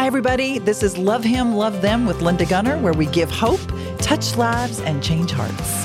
Hi, everybody. This is Love Him, Love Them with Linda Gunner, where we give hope, touch lives, and change hearts.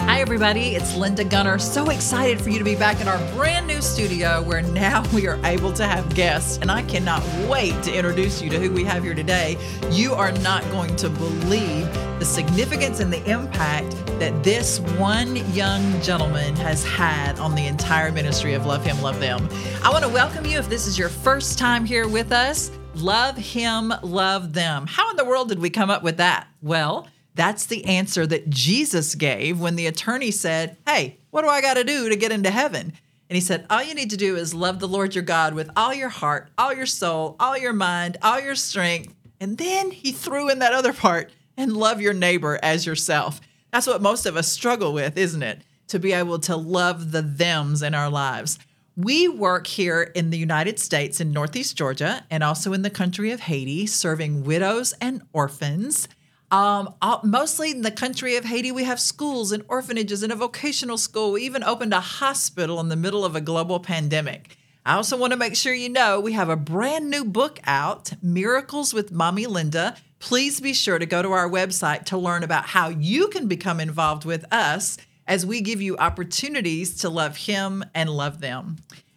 Hi, everybody. It's Linda Gunner. So excited for you to be back in our brand new studio where now we are able to have guests. And I cannot wait to introduce you to who we have here today. You are not going to believe the significance and the impact that this one young gentleman has had on the entire ministry of Love Him, Love Them. I want to welcome you if this is your first time here with us. Love Him, Love Them. How in the world did we come up with that? Well, that's the answer that Jesus gave when the attorney said, Hey, what do I got to do to get into heaven? And he said, All you need to do is love the Lord your God with all your heart, all your soul, all your mind, all your strength. And then he threw in that other part and love your neighbor as yourself. That's what most of us struggle with, isn't it? To be able to love the thems in our lives. We work here in the United States in Northeast Georgia and also in the country of Haiti, serving widows and orphans. Um, mostly in the country of Haiti, we have schools and orphanages and a vocational school. We even opened a hospital in the middle of a global pandemic. I also want to make sure you know we have a brand new book out, Miracles with Mommy Linda. Please be sure to go to our website to learn about how you can become involved with us as we give you opportunities to love Him and love them.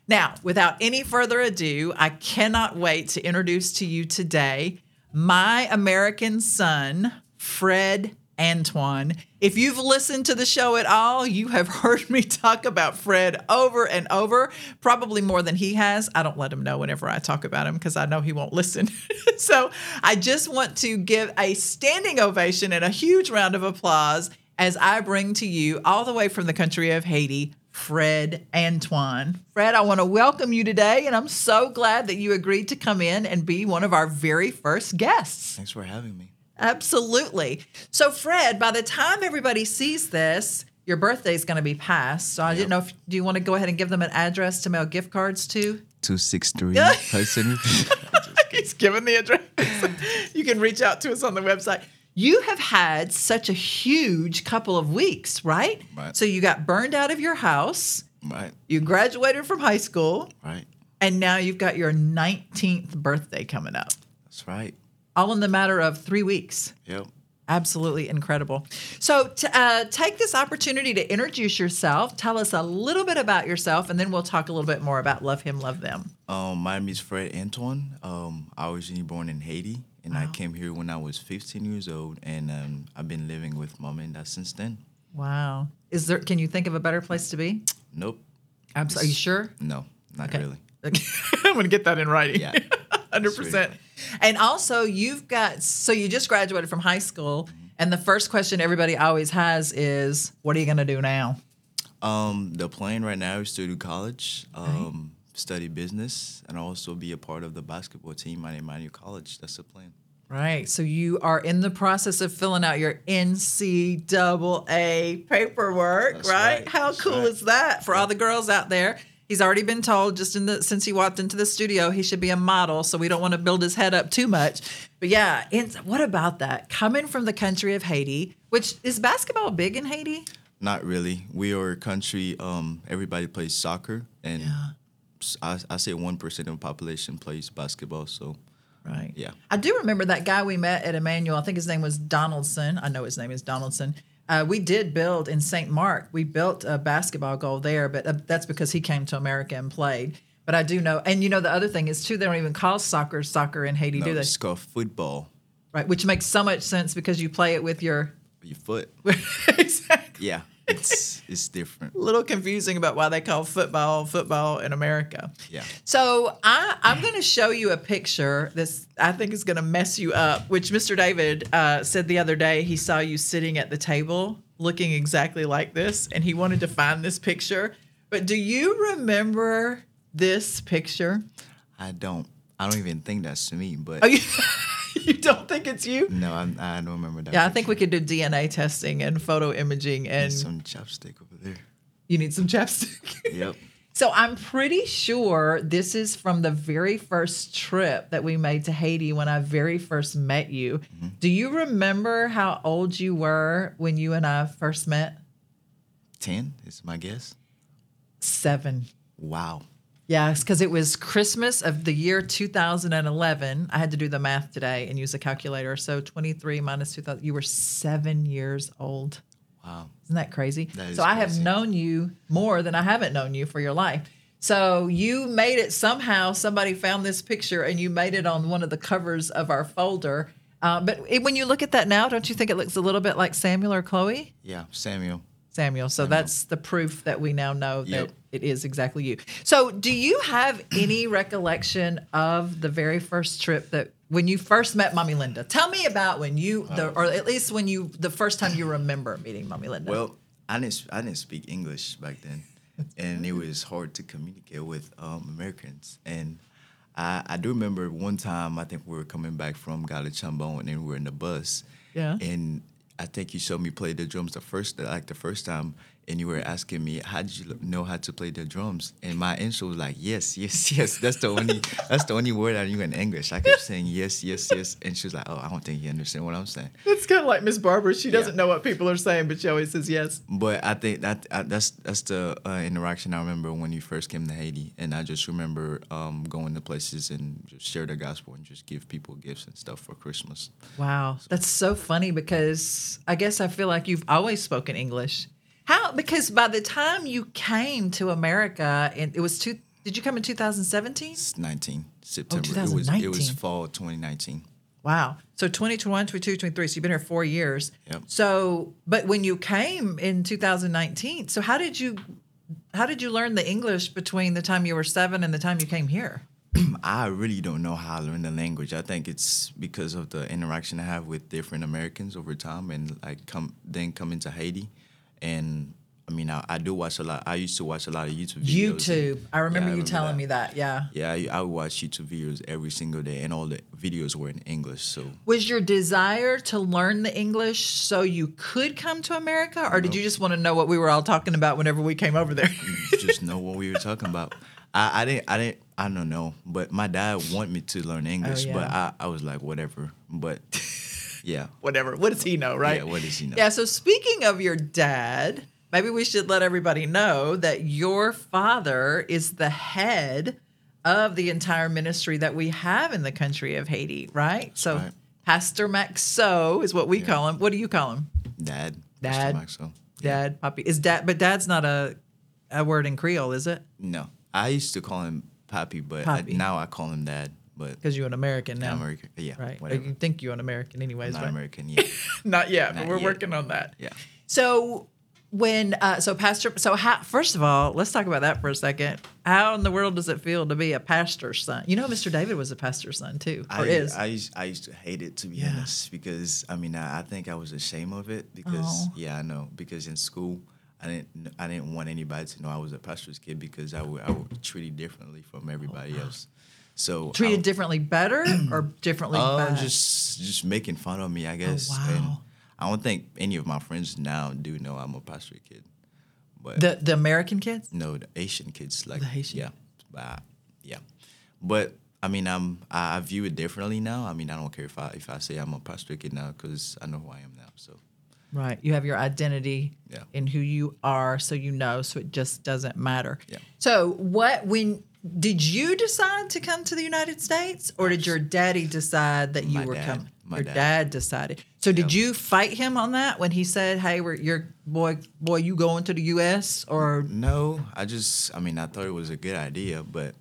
Now, without any further ado, I cannot wait to introduce to you today my American son, Fred Antoine. If you've listened to the show at all, you have heard me talk about Fred over and over, probably more than he has. I don't let him know whenever I talk about him because I know he won't listen. so I just want to give a standing ovation and a huge round of applause as I bring to you, all the way from the country of Haiti, Fred Antoine. Fred, I want to welcome you today, and I'm so glad that you agreed to come in and be one of our very first guests. Thanks for having me. Absolutely. So, Fred, by the time everybody sees this, your birthday is going to be past. So, I didn't know if do you want to go ahead and give them an address to mail gift cards to? 263 Hudson. He's given the address. you can reach out to us on the website. You have had such a huge couple of weeks, right? Right. So you got burned out of your house. Right, You graduated from high school, right. and now you've got your 19th birthday coming up, That's right. All in the matter of three weeks. Yep. Absolutely incredible. So, t- uh, take this opportunity to introduce yourself. Tell us a little bit about yourself, and then we'll talk a little bit more about Love Him, Love Them. Um, my name is Fred Antoine. Um, I was born in Haiti, and I came here when I was 15 years old, and um, I've been living with mom and dad since then. Wow. Is there? Can you think of a better place to be? Nope. I'm are you sure? No, not Okay. really. Okay. I'm going to get that in writing. Yeah. Hundred That's percent. And also, you've got so you just graduated from high school, and the first question everybody always has is, "What are you going to do now?" Um, the plan right now is to do college, um, study business, and also be a part of the basketball team at Emmanuel College. That's the plan. Right. So you are in the process of filling out your NCAA paperwork, right? right. How That's cool right. is that for all the girls out there? He's already been told just in the since he walked into the studio he should be a model, so we don't want to build his head up too much. But yeah, what about that? Coming from the country of Haiti, which is basketball big in Haiti? Not really. We are a country. Um, everybody plays soccer, and Yeah. I, I say one percent of the population plays basketball. So Right. Yeah. I do remember that guy we met at Emmanuel. I think his name was Donaldson. I know his name is Donaldson. Uh, we did build in St. Marc. We built a basketball goal there, but uh, that's because he came to America and played. But I do know, and you know, the other thing is too, they don't even call soccer soccer in Haiti, no, do they? it's called football. Right, which makes so much sense because you play it with your. Your foot. exactly. Yeah, it's it's different. A little confusing about why they call football football in America. Yeah. So I, I'm going to show you a picture. This I think is going to mess you up. Which Mr. David uh, said the other day he saw you sitting at the table looking exactly like this, and he wanted to find this picture. But do you remember this picture? I don't. I don't even think that's me. But Oh, you, you don't think it's you? no, I'm, I don't remember that. Yeah, I think we could do DNA testing and photo imaging, and Need some chopstick over there. you need some chapstick. Yep. So I'm pretty sure this is from the very first trip that we made to Haiti when I very first met you. Mm-hmm. Do you remember how old you were when you and I first met? Ten is my guess. Seven. Wow. Yes, because it was Christmas of the year 2011. I had to do the math today and use a calculator. So 23 minus 2000, you were seven years old. Wow. Isn't that crazy? That is so I have known you more than I haven't known you for your life. So you made it somehow. Somebody found this picture and you made it on one of the covers of our folder. Uh, but it, when you look at that now, don't you think it looks a little bit like Samuel or Chloe? Yeah, Samuel. Samuel. So that's the proof that we now know that it is exactly you. So, do you have any recollection of the very first trip that when you first met Mommy Linda? Tell me about when you, the, or at least when you, the first time you remember meeting Mommy Linda. Well, I didn't I didn't speak English back then, and it was hard to communicate with um, Americans. And I, I do remember one time I think we were coming back from Galette Chambon and we were in the bus. Yeah. And I think you showed me play the drums the first like the first time, and you were asking me how did you know how to play the drums, and my answer was like yes, yes, yes. That's the only that's the only word I knew in English. I kept saying yes, yes, yes, and she was like, oh, I don't think you understand what I'm saying. it's kind of like Miss Barbara. She doesn't know what people are saying, but she always says yes. But I think that uh, that's that's the uh, interaction I remember when you first came to Haiti, and I just remember um, going to places and just share the gospel and just give people gifts and stuff for Christmas. Wow, that's so funny because I guess I feel like you've always spoken English. How? Because by the time you came to America, and it was two. Did you come in 2017? 19 September. it was it was fall 2019. Wow. So 2021, 22, 23. So you've been here four years. Yep. So, but when you came in 2019, so how did you, how did you learn the English between the time you were seven and the time you came here? I really don't know how I learned the language. I think it's because of the interaction I have with different Americans over time, and like come then coming to Haiti, and I mean I, I do watch a lot. I used to watch a lot of YouTube videos. YouTube. I remember Yeah, you telling that. me that. Yeah. Yeah, I, I would watch YouTube videos every single day, and all the videos were in English. So Was your desire to learn the English so you could come to America, or did you just want to know what we were all talking about whenever we came over there? just know what we were talking about. I, I didn't, I didn't, I don't know. But my dad wanted me to learn English, Oh, yeah. but I, I was like, whatever. But yeah, Whatever. What does he know, right? yeah. What does he know? Yeah, so speaking of your dad, maybe we should let everybody know that your father is the head of the entire ministry that we have in the country of Haiti, right? so right. Pastor Maxo is what we call him. What do you call him? Dad. Dad. Maxwell. Dad, Poppy. Is dad but dad's not a a word in Creole, is it? No, I used to call him Pappy, but. I, now I call him Dad. But Because you're an American now. American, yeah, Right. Whatever. you think you're an American anyways, Not right? American, yeah, Not yet, but we're yet. working on that. yeah. So when uh, so pastor so how, first of all let's talk about that for a second how in the world does it feel to be a pastor's son you know mr david was a pastor's son too or I, is I used I used to hate it to be Yeah. honest because I mean I, I think I was ashamed of it because Oh. yeah I know because in school I didn't I didn't want anybody to know I was a pastor's kid because I would I would be treated differently from everybody else. So treated differently better or differently uh, bad just just making fun of me I guess. Oh, wow. And I don't think any of my friends now do know I'm a pastor's kid, but the the american kids no the Asian kids like The Haitian. yeah but I- yeah but I mean I'm I I view it differently now I mean I don't care if I if I say I'm a pastor kid now because I know who I am now so right you have your identity Yeah. in who you are so you know so it just doesn't matter Yeah. so what when did you decide to come to the united states or did your daddy decide that you My were dad. coming My your dad. dad decided so did you fight him on that when he said hey we're your boy boy you going to the us or no I just I mean I thought it was a good idea but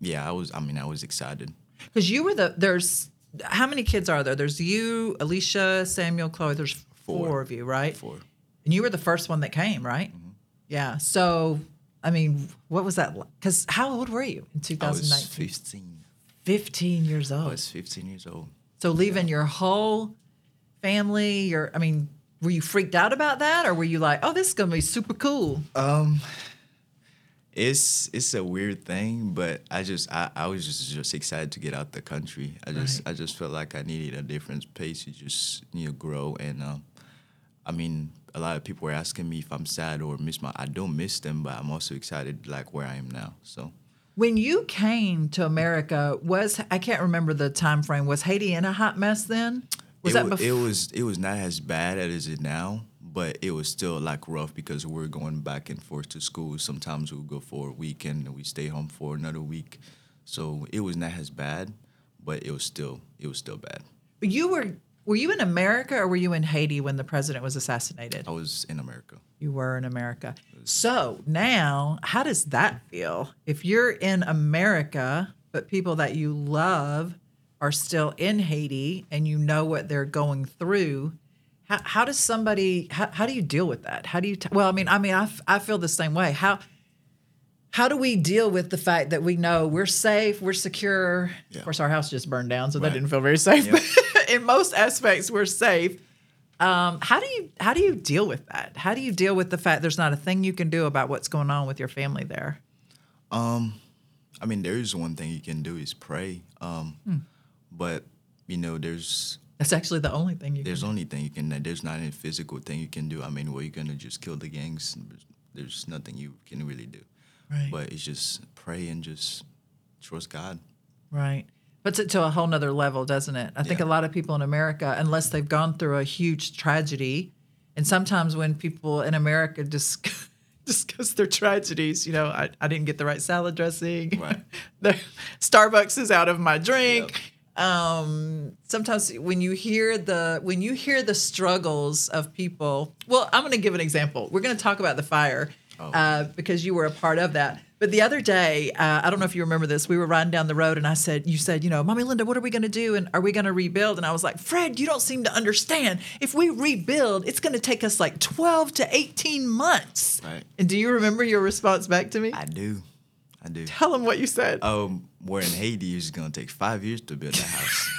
yeah I was I mean I was excited because you were the there's how many kids are there there's you alicia samuel chloe there's four, Four. of you right Four. and you were the first one that came right Mm-hmm. yeah so i mean what was that because how old were you in I was 15 15 years old. I was 15 years old so leaving your whole family your i mean were you freaked out about that or were you like oh this is gonna be super cool Um, it's it's a weird thing, but I just I, I was just just excited to get out the country. I just Right. I just felt like I needed a different pace to just you know grow and um, I mean a lot of people were asking me if I'm sad or miss my I don't miss them, but I'm also excited like where I am now. So when you came to america was i can't remember the time frame was haiti in a hot mess then was it, that before it was it was not as bad as it now, but it was still like rough because we are going back and forth to school. Sometimes we would go for a weekend and we stay home for another week. So it was not as bad, but it was still it was still bad. But you were were you in America or were you in Haiti when the president was assassinated? I was in America. You were in America. So now, how does that feel? If you're in America, but people that you love are still in Haiti and you know what they're going through, how, how does somebody, how, how do you deal with that? How do you, t- well, I mean, I mean, I, f- I feel the same way. How, how do we deal with the fact that we know we're safe, we're secure? Yeah. Of course, our house just burned down, so that didn't feel very safe. In most aspects, we're safe. Um, how do you how do you deal with that? How do you deal with the fact there's not a thing you can do about what's going on with your family there? Um, I mean, there is one thing you can do is pray. Um, Hmm. but you know, there's That's actually the only thing you there's can. only thing you can. There's not any physical thing you can do. I mean, where you're gonna just kill the gangs. There's, there's nothing you can really do. Right. But it's just pray and just trust God. Right. Puts it to a whole nother level, doesn't it? I think a lot of people in America, unless they've gone through a huge tragedy, and sometimes when people in America dis- discuss their tragedies, you know, I, I didn't get the right salad dressing. Right. the Starbucks is out of my drink. Um, sometimes when you hear the when you hear the struggles of people, well, I'm going to give an example. We're going to talk about the fire uh, because you were a part of that. But the other day, uh, I don't know if you remember this. We were riding down the road, and I said, "You said, you know, Mommy Linda, what are we going to do? And are we going to rebuild?" And I was like, "Fred, you don't seem to understand. If we rebuild, it's going to take us like 12 to 18 months." Right. And do you remember your response back to me? I do. I do. Tell them what you said. Um, where in Haiti, it's gonna take five years to build a house.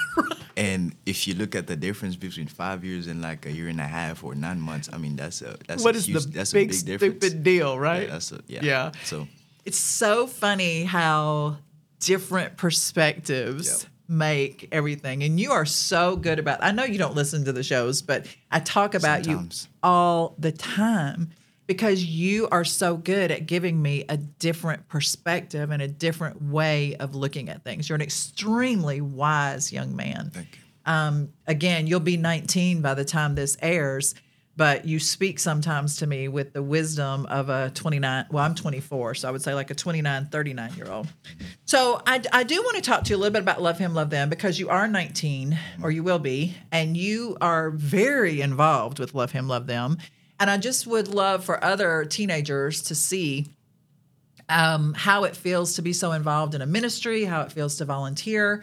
And if you look at the difference between five years and like a year and a half or nine months, I mean that's a that's what a is huge, the that's big, a big difference. stupid deal, right? Yeah, that's a yeah. Yeah. So It's so funny how different perspectives Yep. make everything. And you are so good about I know you don't listen to the shows, but I talk about Sometimes. you all the time because you are so good at giving me a different perspective and a different way of looking at things. You're an extremely wise young man thank you. um, again, you'll be 19 by the time this airs, but you speak sometimes to me with the wisdom of a 29. Well, I'm 24, so I would say like a 29, 39 year old. So I, I do want to talk to you a little bit about Love Him, Love Them because you are 19, or you will be, and you are very involved with Love Him, Love Them. And I just would love for other teenagers to see um, how it feels to be so involved in a ministry, how it feels to volunteer.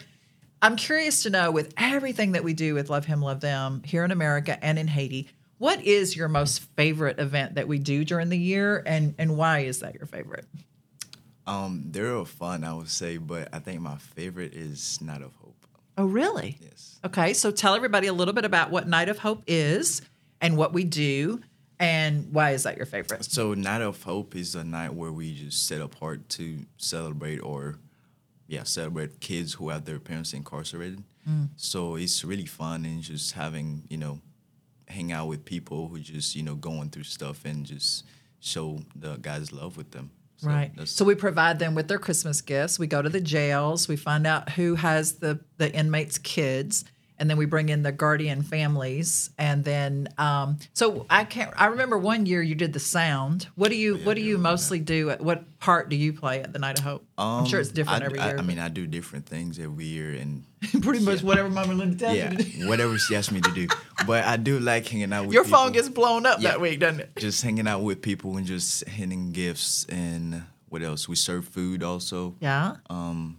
I'm curious to know with everything that we do with Love Him, Love Them here in America and in Haiti, what is your most favorite event that we do during the year and, and why is that your favorite? Um, they're all fun, I would say, but I think my favorite is Night of Hope. Oh, really? Yes. Okay, so tell everybody a little bit about what Night of Hope is and what we do and why is that your favorite? So Night of Hope is a night where we just set apart to celebrate or yeah, celebrate kids who have their parents incarcerated. So it's really fun and just having, you know, hang out with people who just, you know, going through stuff and just show the God's love with them. So right. So we provide them with their Christmas gifts. We go to the jails. We find out who has the the inmates' kids, and then we bring in the guardian families. And then, um, so I can't. I remember one year you did the sound. What do you What do you mostly do? At, what part do you play at the Night of Hope? I'm sure it's Um, different I, every I- year. I, mean, I do different things every year, and pretty much yeah. whatever Mama Linda tells yeah, you to do. whatever she asks me to do. But I do like hanging out with Your people. phone gets blown up Yeah. that week, doesn't it? just hanging out with people and just handing gifts and what else? We serve food also. Yeah. Um,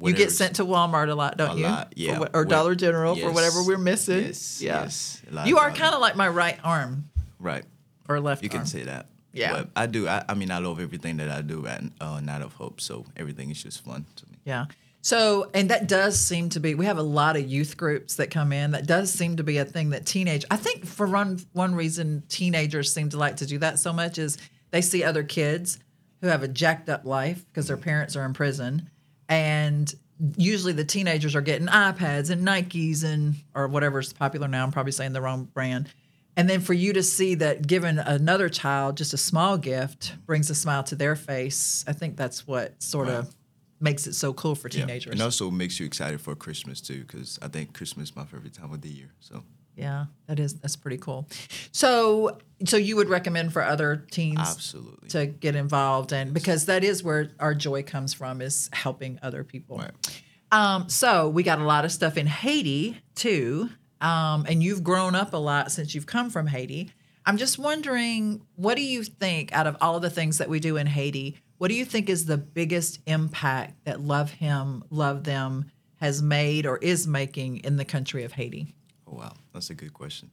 You get sent to Walmart a lot, don't a you? lot, yeah. what- or Dollar General for whatever we're missing. yes, yeah. yes, You are kind of like my right arm right. or left You arm. can say that. Yeah. But I do. I, I mean, I love everything that I do at uh, Night of Hope. So everything is just fun to me. Yeah. So, and that does seem to be, we have a lot of youth groups that come in. That does seem to be a thing that teenage, I think for one, one reason teenagers seem to like to do that so much is they see other kids who have a jacked up life because their parents are in prison. And usually the teenagers are getting iPads and Nikes and, or whatever's popular now. I'm probably saying the wrong brand. And then for you to see that giving another child just a small gift brings a smile to their face, I think that's what sort of makes it so cool for Yeah. teenagers. And also makes you excited for Christmas too, because I think Christmas is my favorite time of the year. So Yeah, that is that's pretty cool. So so you would recommend for other teens Absolutely. to get involved and because that is where our joy comes from is helping other people. Right. Um, so we got a lot of stuff in Haiti too. Um, and you've grown up a lot since you've come from Haiti. I'm just wondering, what do you think out of all of the things that we do in Haiti, what do you think is the biggest impact that Love Him, Love Them has made or is making in the country of Haiti? Oh wow, that's a good question.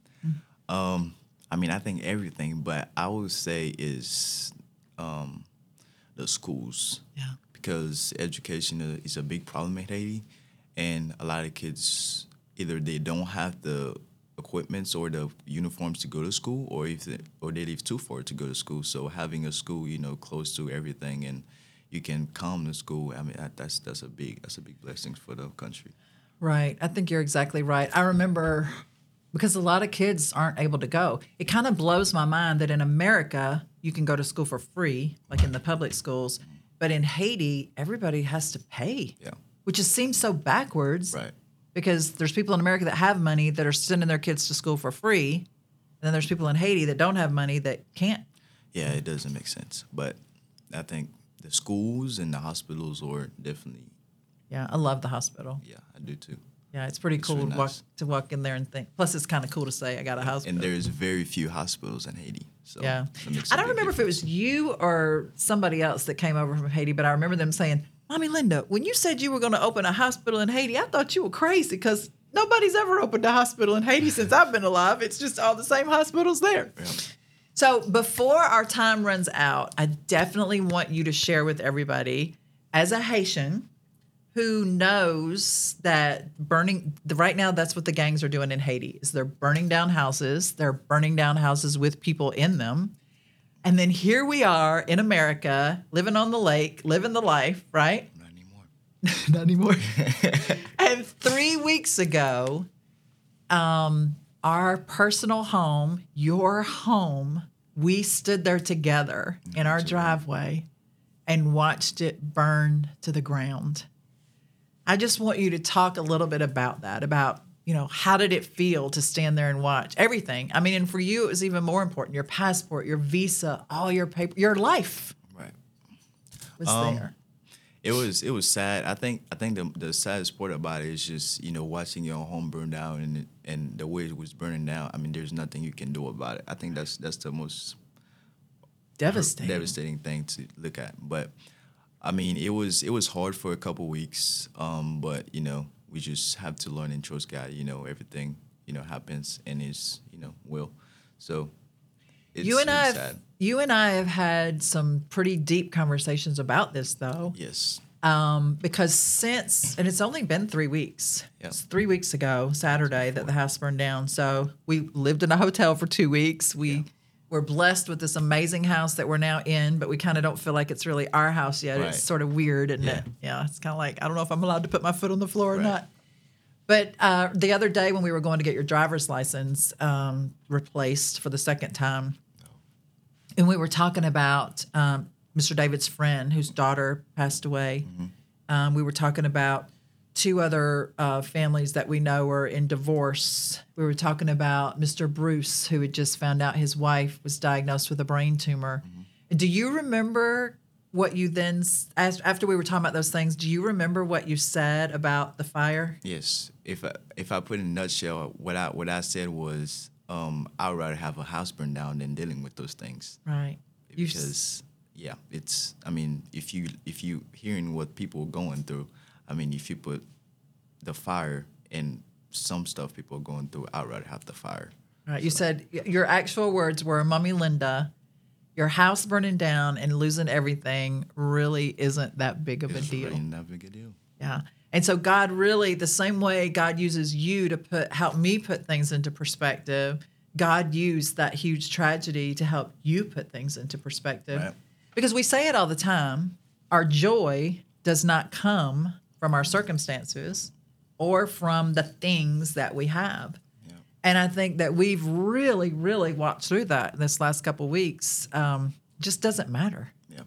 Um, I mean, I think everything, but I would say is um, the schools. Yeah. Because education is a big problem in Haiti, and a lot of kids either they don't have the equipments or the uniforms to go to school, or if they, or they live too far to go to school. So having a school, you know, close to everything, and you can come to school. I mean, that's that's a big that's a big blessing for the country. Right. I think you're exactly right. I remember because a lot of kids aren't able to go. It kind of blows my mind that in America, you can go to school for free, like in the public schools. But in Haiti, everybody has to pay, Yeah. which just seems so backwards. Right. Because there's people in America that have money that are sending their kids to school for free. And then there's people in Haiti that don't have money that can't. Yeah, it doesn't make sense. But I think the schools and the hospitals are definitely, Yeah, I love the hospital. yeah, I do too. Yeah, it's pretty It's cool really to walk to walk in there and think. Plus, it's kind of cool to say I got a hospital. And there's very few hospitals in Haiti. So Yeah. I don't remember if it was you or somebody else that came over from Haiti, but I remember them saying, Mommy Linda, when you said you were going to open a hospital in Haiti, I thought you were crazy because nobody's ever opened a hospital in Haiti since I've been alive. It's just all the same hospitals there. Yeah. So before our time runs out, I definitely want you to share with everybody, as a Haitian who knows that burning the, right now that's what the gangs are doing in Haiti is they're burning down houses, they're burning down houses with people in them. And then here we are in America, living on the lake, living the life, right? Not anymore. Not anymore. and three weeks ago, um, our personal home, your home, we stood there together in our driveway and watched it burn to the ground. I just want you to talk a little bit about that, about, you know, how did it feel to stand there and watch everything? I mean, and for you, it was even more important your passport, your visa, all your paper, your life Right. was Um, there. It was it was sad. I think I think the the saddest part about it is just you know watching your home burn down and and the way it was burning down. I mean, there's nothing you can do about it. I think that's that's the most Devastating. devastating thing to look at. But I mean, it was it was hard for a couple weeks. Um, but you know, we just have to learn and trust God. You know, everything you know happens in His you know will. So it's you and I, have, sad. you and I have had some pretty deep conversations about this, though, Yes. um, because since and it's only been three weeks. Yeah. It's three weeks ago, Saturday, that the house burned down. So we lived in a hotel for two weeks. We were blessed with this amazing house that we're now in, but we kind of don't feel like it's really our house yet. Right. It's sort of weird, isn't Yeah. it? Yeah, it's kind of like I don't know if I'm allowed to put my foot on the floor or Right. not. But uh, the other day when we were going to get your driver's license um, replaced for the second time, and we were talking about um, Mr. David's friend whose daughter passed away. Um, we were talking about two other uh, families that we know are in divorce. We were talking about Mr. Bruce, who had just found out his wife was diagnosed with a brain tumor. Do you remember what you then, asked after we were talking about those things, do you remember what you said about the fire? Yes. If I, if I put in a nutshell, what I what I said was, um, I'd rather have a house burned down than dealing with those things Right. Because yeah, it's. I mean, if you if you hearing what people are going through, I mean, if you put the fire and some stuff people are going through, I'd rather have the fire. Right. You said your actual words were, "Mummy Linda, your house burning down and losing everything really isn't that big of a deal." really not big a deal. Yeah. And so God really, the same way God uses you to put help me put things into perspective, God used that huge tragedy to help you put things into perspective. Right. Because we say it all the time, our joy does not come from our circumstances or from the things that we have. Yeah. And I think that we've really, really walked through that this last couple weeks. Um, just doesn't matter. Yeah,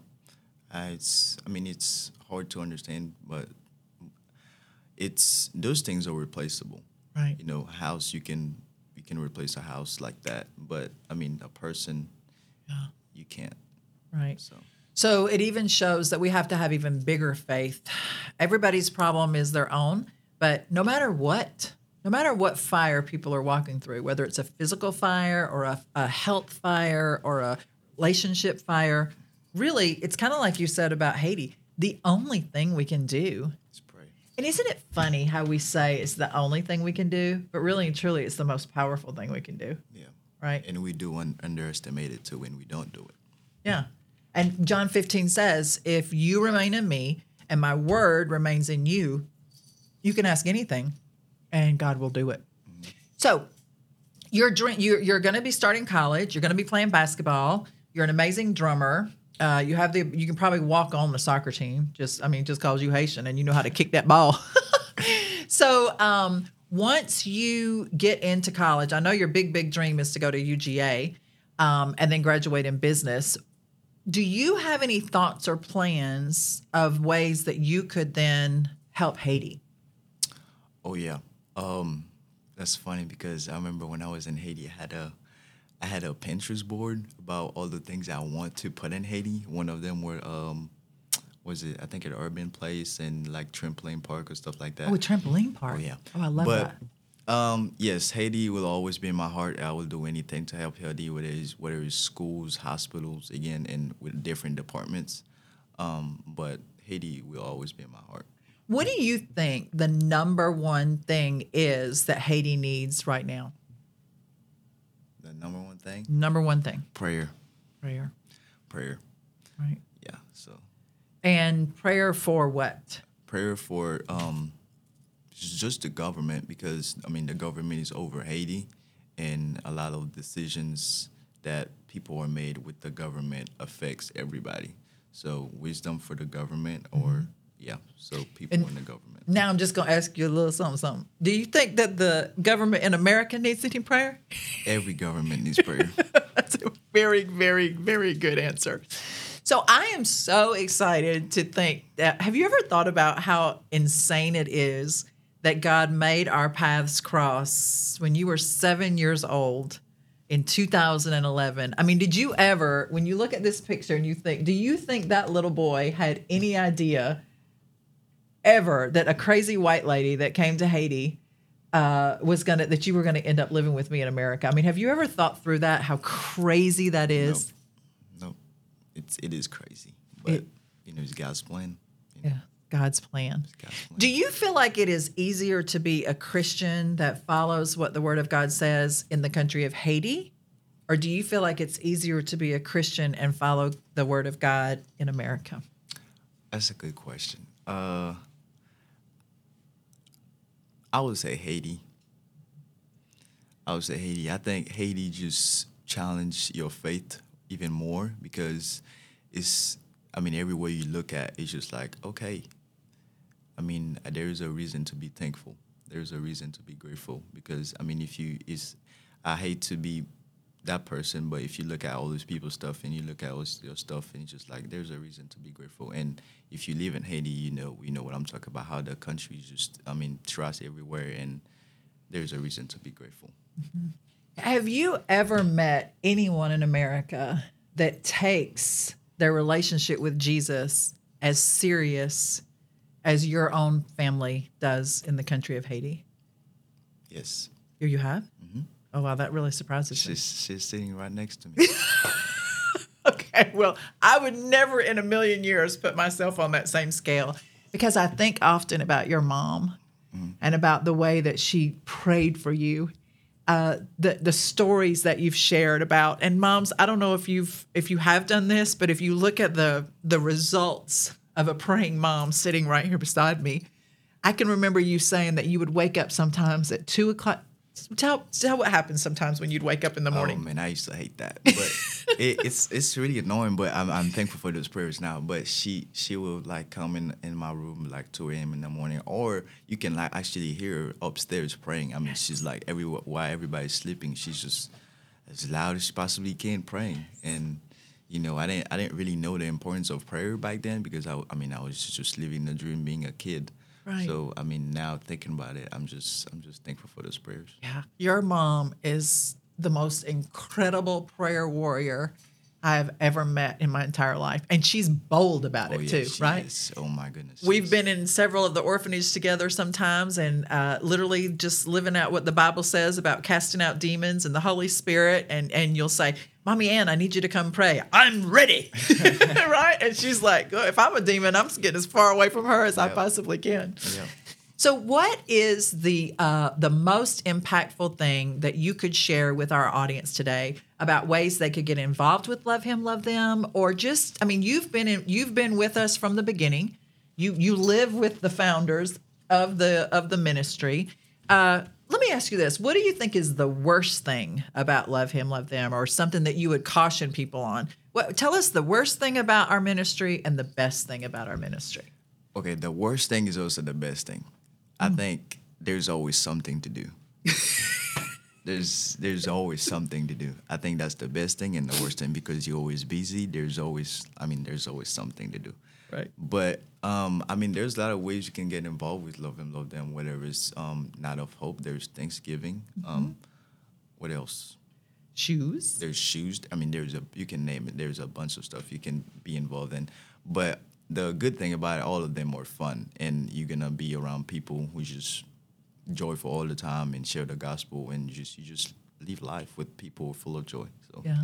uh, it's. I mean, it's hard to understand, but it's those things are replaceable. Right. You know, house you can you can replace a house like that, but I mean, a person, Yeah. you can't. Right. So So it even shows that we have to have even bigger faith. Everybody's problem is their own, but no matter what, no matter what fire people are walking through, whether it's a physical fire or a, a health fire or a relationship fire, really, it's kind of like you said about Haiti. The only thing we can do, let's pray. and isn't it funny how we say it's the only thing we can do, but really and truly, it's the most powerful thing we can do, Yeah. right? And we do un- underestimate it too when we don't do it. Yeah. And John 15 says, If you remain in me and my word remains in you, you can ask anything and God will do it. So you're, dream- you're, you're going to be starting college. You're going to be playing basketball. You're an amazing drummer. Uh, you have the you can probably walk on the soccer team. Just I mean, just cause you Haitian and you know how to kick that ball. so um, once you get into college, I know your big big dream is to go to UGA um, and then graduate in business. Do you have any thoughts or plans of ways that you could then help Haiti? Oh yeah. Um, that's funny because I remember when I was in Haiti, I had a I had a Pinterest board about all the things I want to put in Haiti. One of them were um, was it I think an urban place and like trampoline park or stuff like that. Oh, a trampoline park. Oh yeah. Oh, I love but, that. Um, yes, Haiti will always be in my heart. I will do anything to help Haiti, whether it's whether it's schools, hospitals, again, and with different departments. Um, but Haiti will always be in my heart. What do you think the number one thing is that Haiti needs right now? The number one thing, Number one thing, prayer, prayer, prayer. right? Yeah. So And prayer for what? prayer for um, just the government because I mean the government is over Haiti, and a lot of decisions that people are made with the government affects everybody. So wisdom for the government, or mm-hmm. yeah, so people And- in the government. Now I'm just going to ask you a little something, something. Do you think that the government in America needs any prayer? Every government needs prayer. That's a very, very, very good answer. So I am so excited to think that. Have you ever thought about how insane it is that God made our paths cross when you were seven years old in 2011? I mean, did you ever, when you look at this picture and you think, do you think that little boy had any idea ever that a crazy white lady that came to Haiti uh, was gonna that you were gonna end up living with me in America. I mean, have you ever thought through that? How crazy that is? no, it's it is crazy, but It- you know it's God's plan. You know, Yeah, God's plan. God's plan. Do you feel like it is easier to be a Christian that follows what the Word of God says in the country of Haiti? Or do you feel like it's easier to be a Christian and follow the Word of God in America? That's a good question. Uh, I would say Haiti. I would say Haiti. I think Haiti just challenged your faith even more because it's. I mean, everywhere you look at, it's just like okay. I mean, there is a reason to be thankful. There's a reason to be grateful because I mean, if you is, I hate to be that person, but if you look at all these people's stuff and you look at all your stuff and it's just like there's a reason to be grateful. And if you live in Haiti, you know you know what I'm talking about. How the country is just I mean trust everywhere, and there's a reason to be grateful. Mm-hmm. Have you ever met anyone in America that takes their relationship with Jesus as serious as your own family does in the country of Haiti? Yes, Here you have? Oh, wow, that really surprises me. she's she's sitting right next to me. Okay, well, I would never in a million years put myself on that same scale because I think often about your mom and about the way that she prayed for you. Uh, the the stories that you've shared about and moms I don't know if you've if you have done this but if you look at the the results of a praying mom sitting right here beside me I can remember you saying that you would wake up sometimes at two o'clock tell tell what happens sometimes when you'd wake up in the Oh morning man, I used to hate that, but it, it's it's really annoying. But I'm I'm thankful for those prayers now. But she she will like come in in my room like 2 a.m. in the morning, or you can like actually hear her upstairs praying. I mean, she's like everywhere while everybody's sleeping, she's just as loud as she possibly can praying. And you know, I didn't I didn't really know the importance of prayer back then because I I mean I was just living the dream being a kid. Right. So I mean, now thinking about it, I'm just I'm just thankful for those prayers. Yeah. Your mom is the most incredible prayer warrior I've ever met in my entire life. And she's bold about Oh it yeah, too, she right? is. Oh my goodness. We've been in several of the orphanages together sometimes and uh, literally just living out what the Bible says about casting out demons and the Holy Spirit. And, and you'll say, Mommy Ann, I need you to come pray. I'm ready. right? And she's like, "Oh, if I'm a demon, I'm getting as far away from her as I possibly can. Yeah. So, what is the uh, the most impactful thing that you could share with our audience today about ways they could get involved with Love Him, Love Them, or just I mean, you've been in, you've been with us from the beginning. You you live with the founders of the of the ministry. Uh, let me ask you this: What do you think is the worst thing about Love Him, Love Them, or something that you would caution people on? What, tell us the worst thing about our ministry and the best thing about our ministry. Okay, the worst thing is also the best thing. I think there's always something to do. there's there's always something to do. I think that's the best thing and the worst thing because you're always busy. There's always I mean there's always something to do. Right. But um, I mean, there's a lot of ways you can get involved with Love and Love Them. Whether it's um, Night of Hope, there's Thanksgiving. Um, what else? Shoes. There's shoes. I mean, there's a you can name it. There's a bunch of stuff you can be involved in. But the good thing about it, all of them are fun, and you're gonna be around people who just joyful all the time and share the gospel, and just you just live life with people full of joy. So Yeah.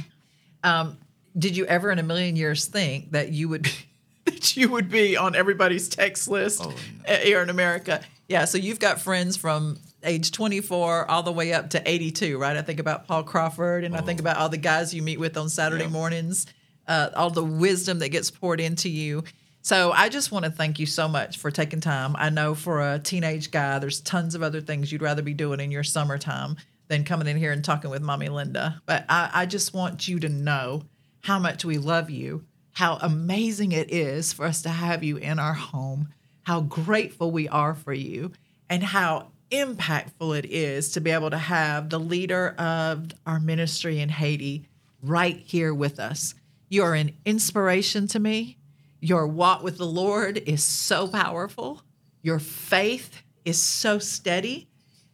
Um, did you ever in a million years think that you would that you would be on everybody's text list Oh, no. here in America? Yeah. So you've got friends from age 24 all the way up to 82, right? I think about Paul Crawford, and I think about all the guys you meet with on Saturday Oh. Mornings, uh, all the wisdom that gets poured into you. So I just want to thank you so much for taking time. I know for a teenage guy, there's tons of other things you'd rather be doing in your summertime than coming in here and talking with Mommy Linda. But I, I just want you to know how much we love you, how amazing it is for us to have you in our home, how grateful we are for you, and how impactful it is to be able to have the leader of our ministry in Haiti right here with us. You are an inspiration to me. Your walk with the Lord is so powerful. Your faith is so steady.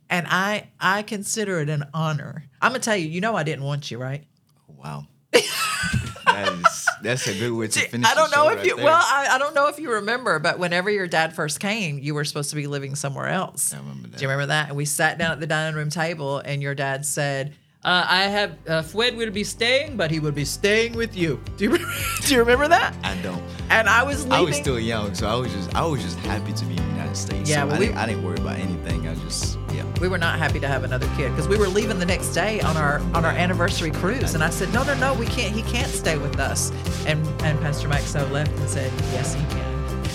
And I I consider it an honor. I'm gonna tell you, you know I didn't want you, right? wow, that is that's a good way to finish. I don't know if right you there. well, I, I don't know if you remember, but whenever your dad first came, you were supposed to be living somewhere else. I remember that. Do you remember that? And we sat down at the dining room table, and your dad said, uh, "I have uh, Fred would be staying, but he would be staying with you." Do you remember, do you remember that? I don't. And I was leaving. I was still young, so I was just I was just happy to be in the United States. Yeah, so well, I, we- didn't, I didn't worry about anything. I just yeah. we were not happy to have another kid because we were leaving the next day on our on our anniversary cruise and I said no no no we can't he can't stay with us and and Pastor Maxo left and said yes he can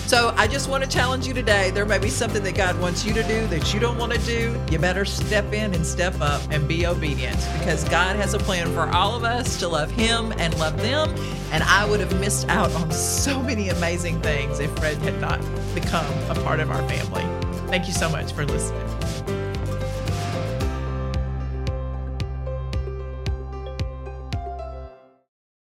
so I just want to challenge you today. There may be something that God wants you to do that you don't want to do. You better step in and step up and be obedient because God has a plan for all of us to love him and love them. And I would have missed out on so many amazing things if Fred had not become a part of our family. Thank you so much for listening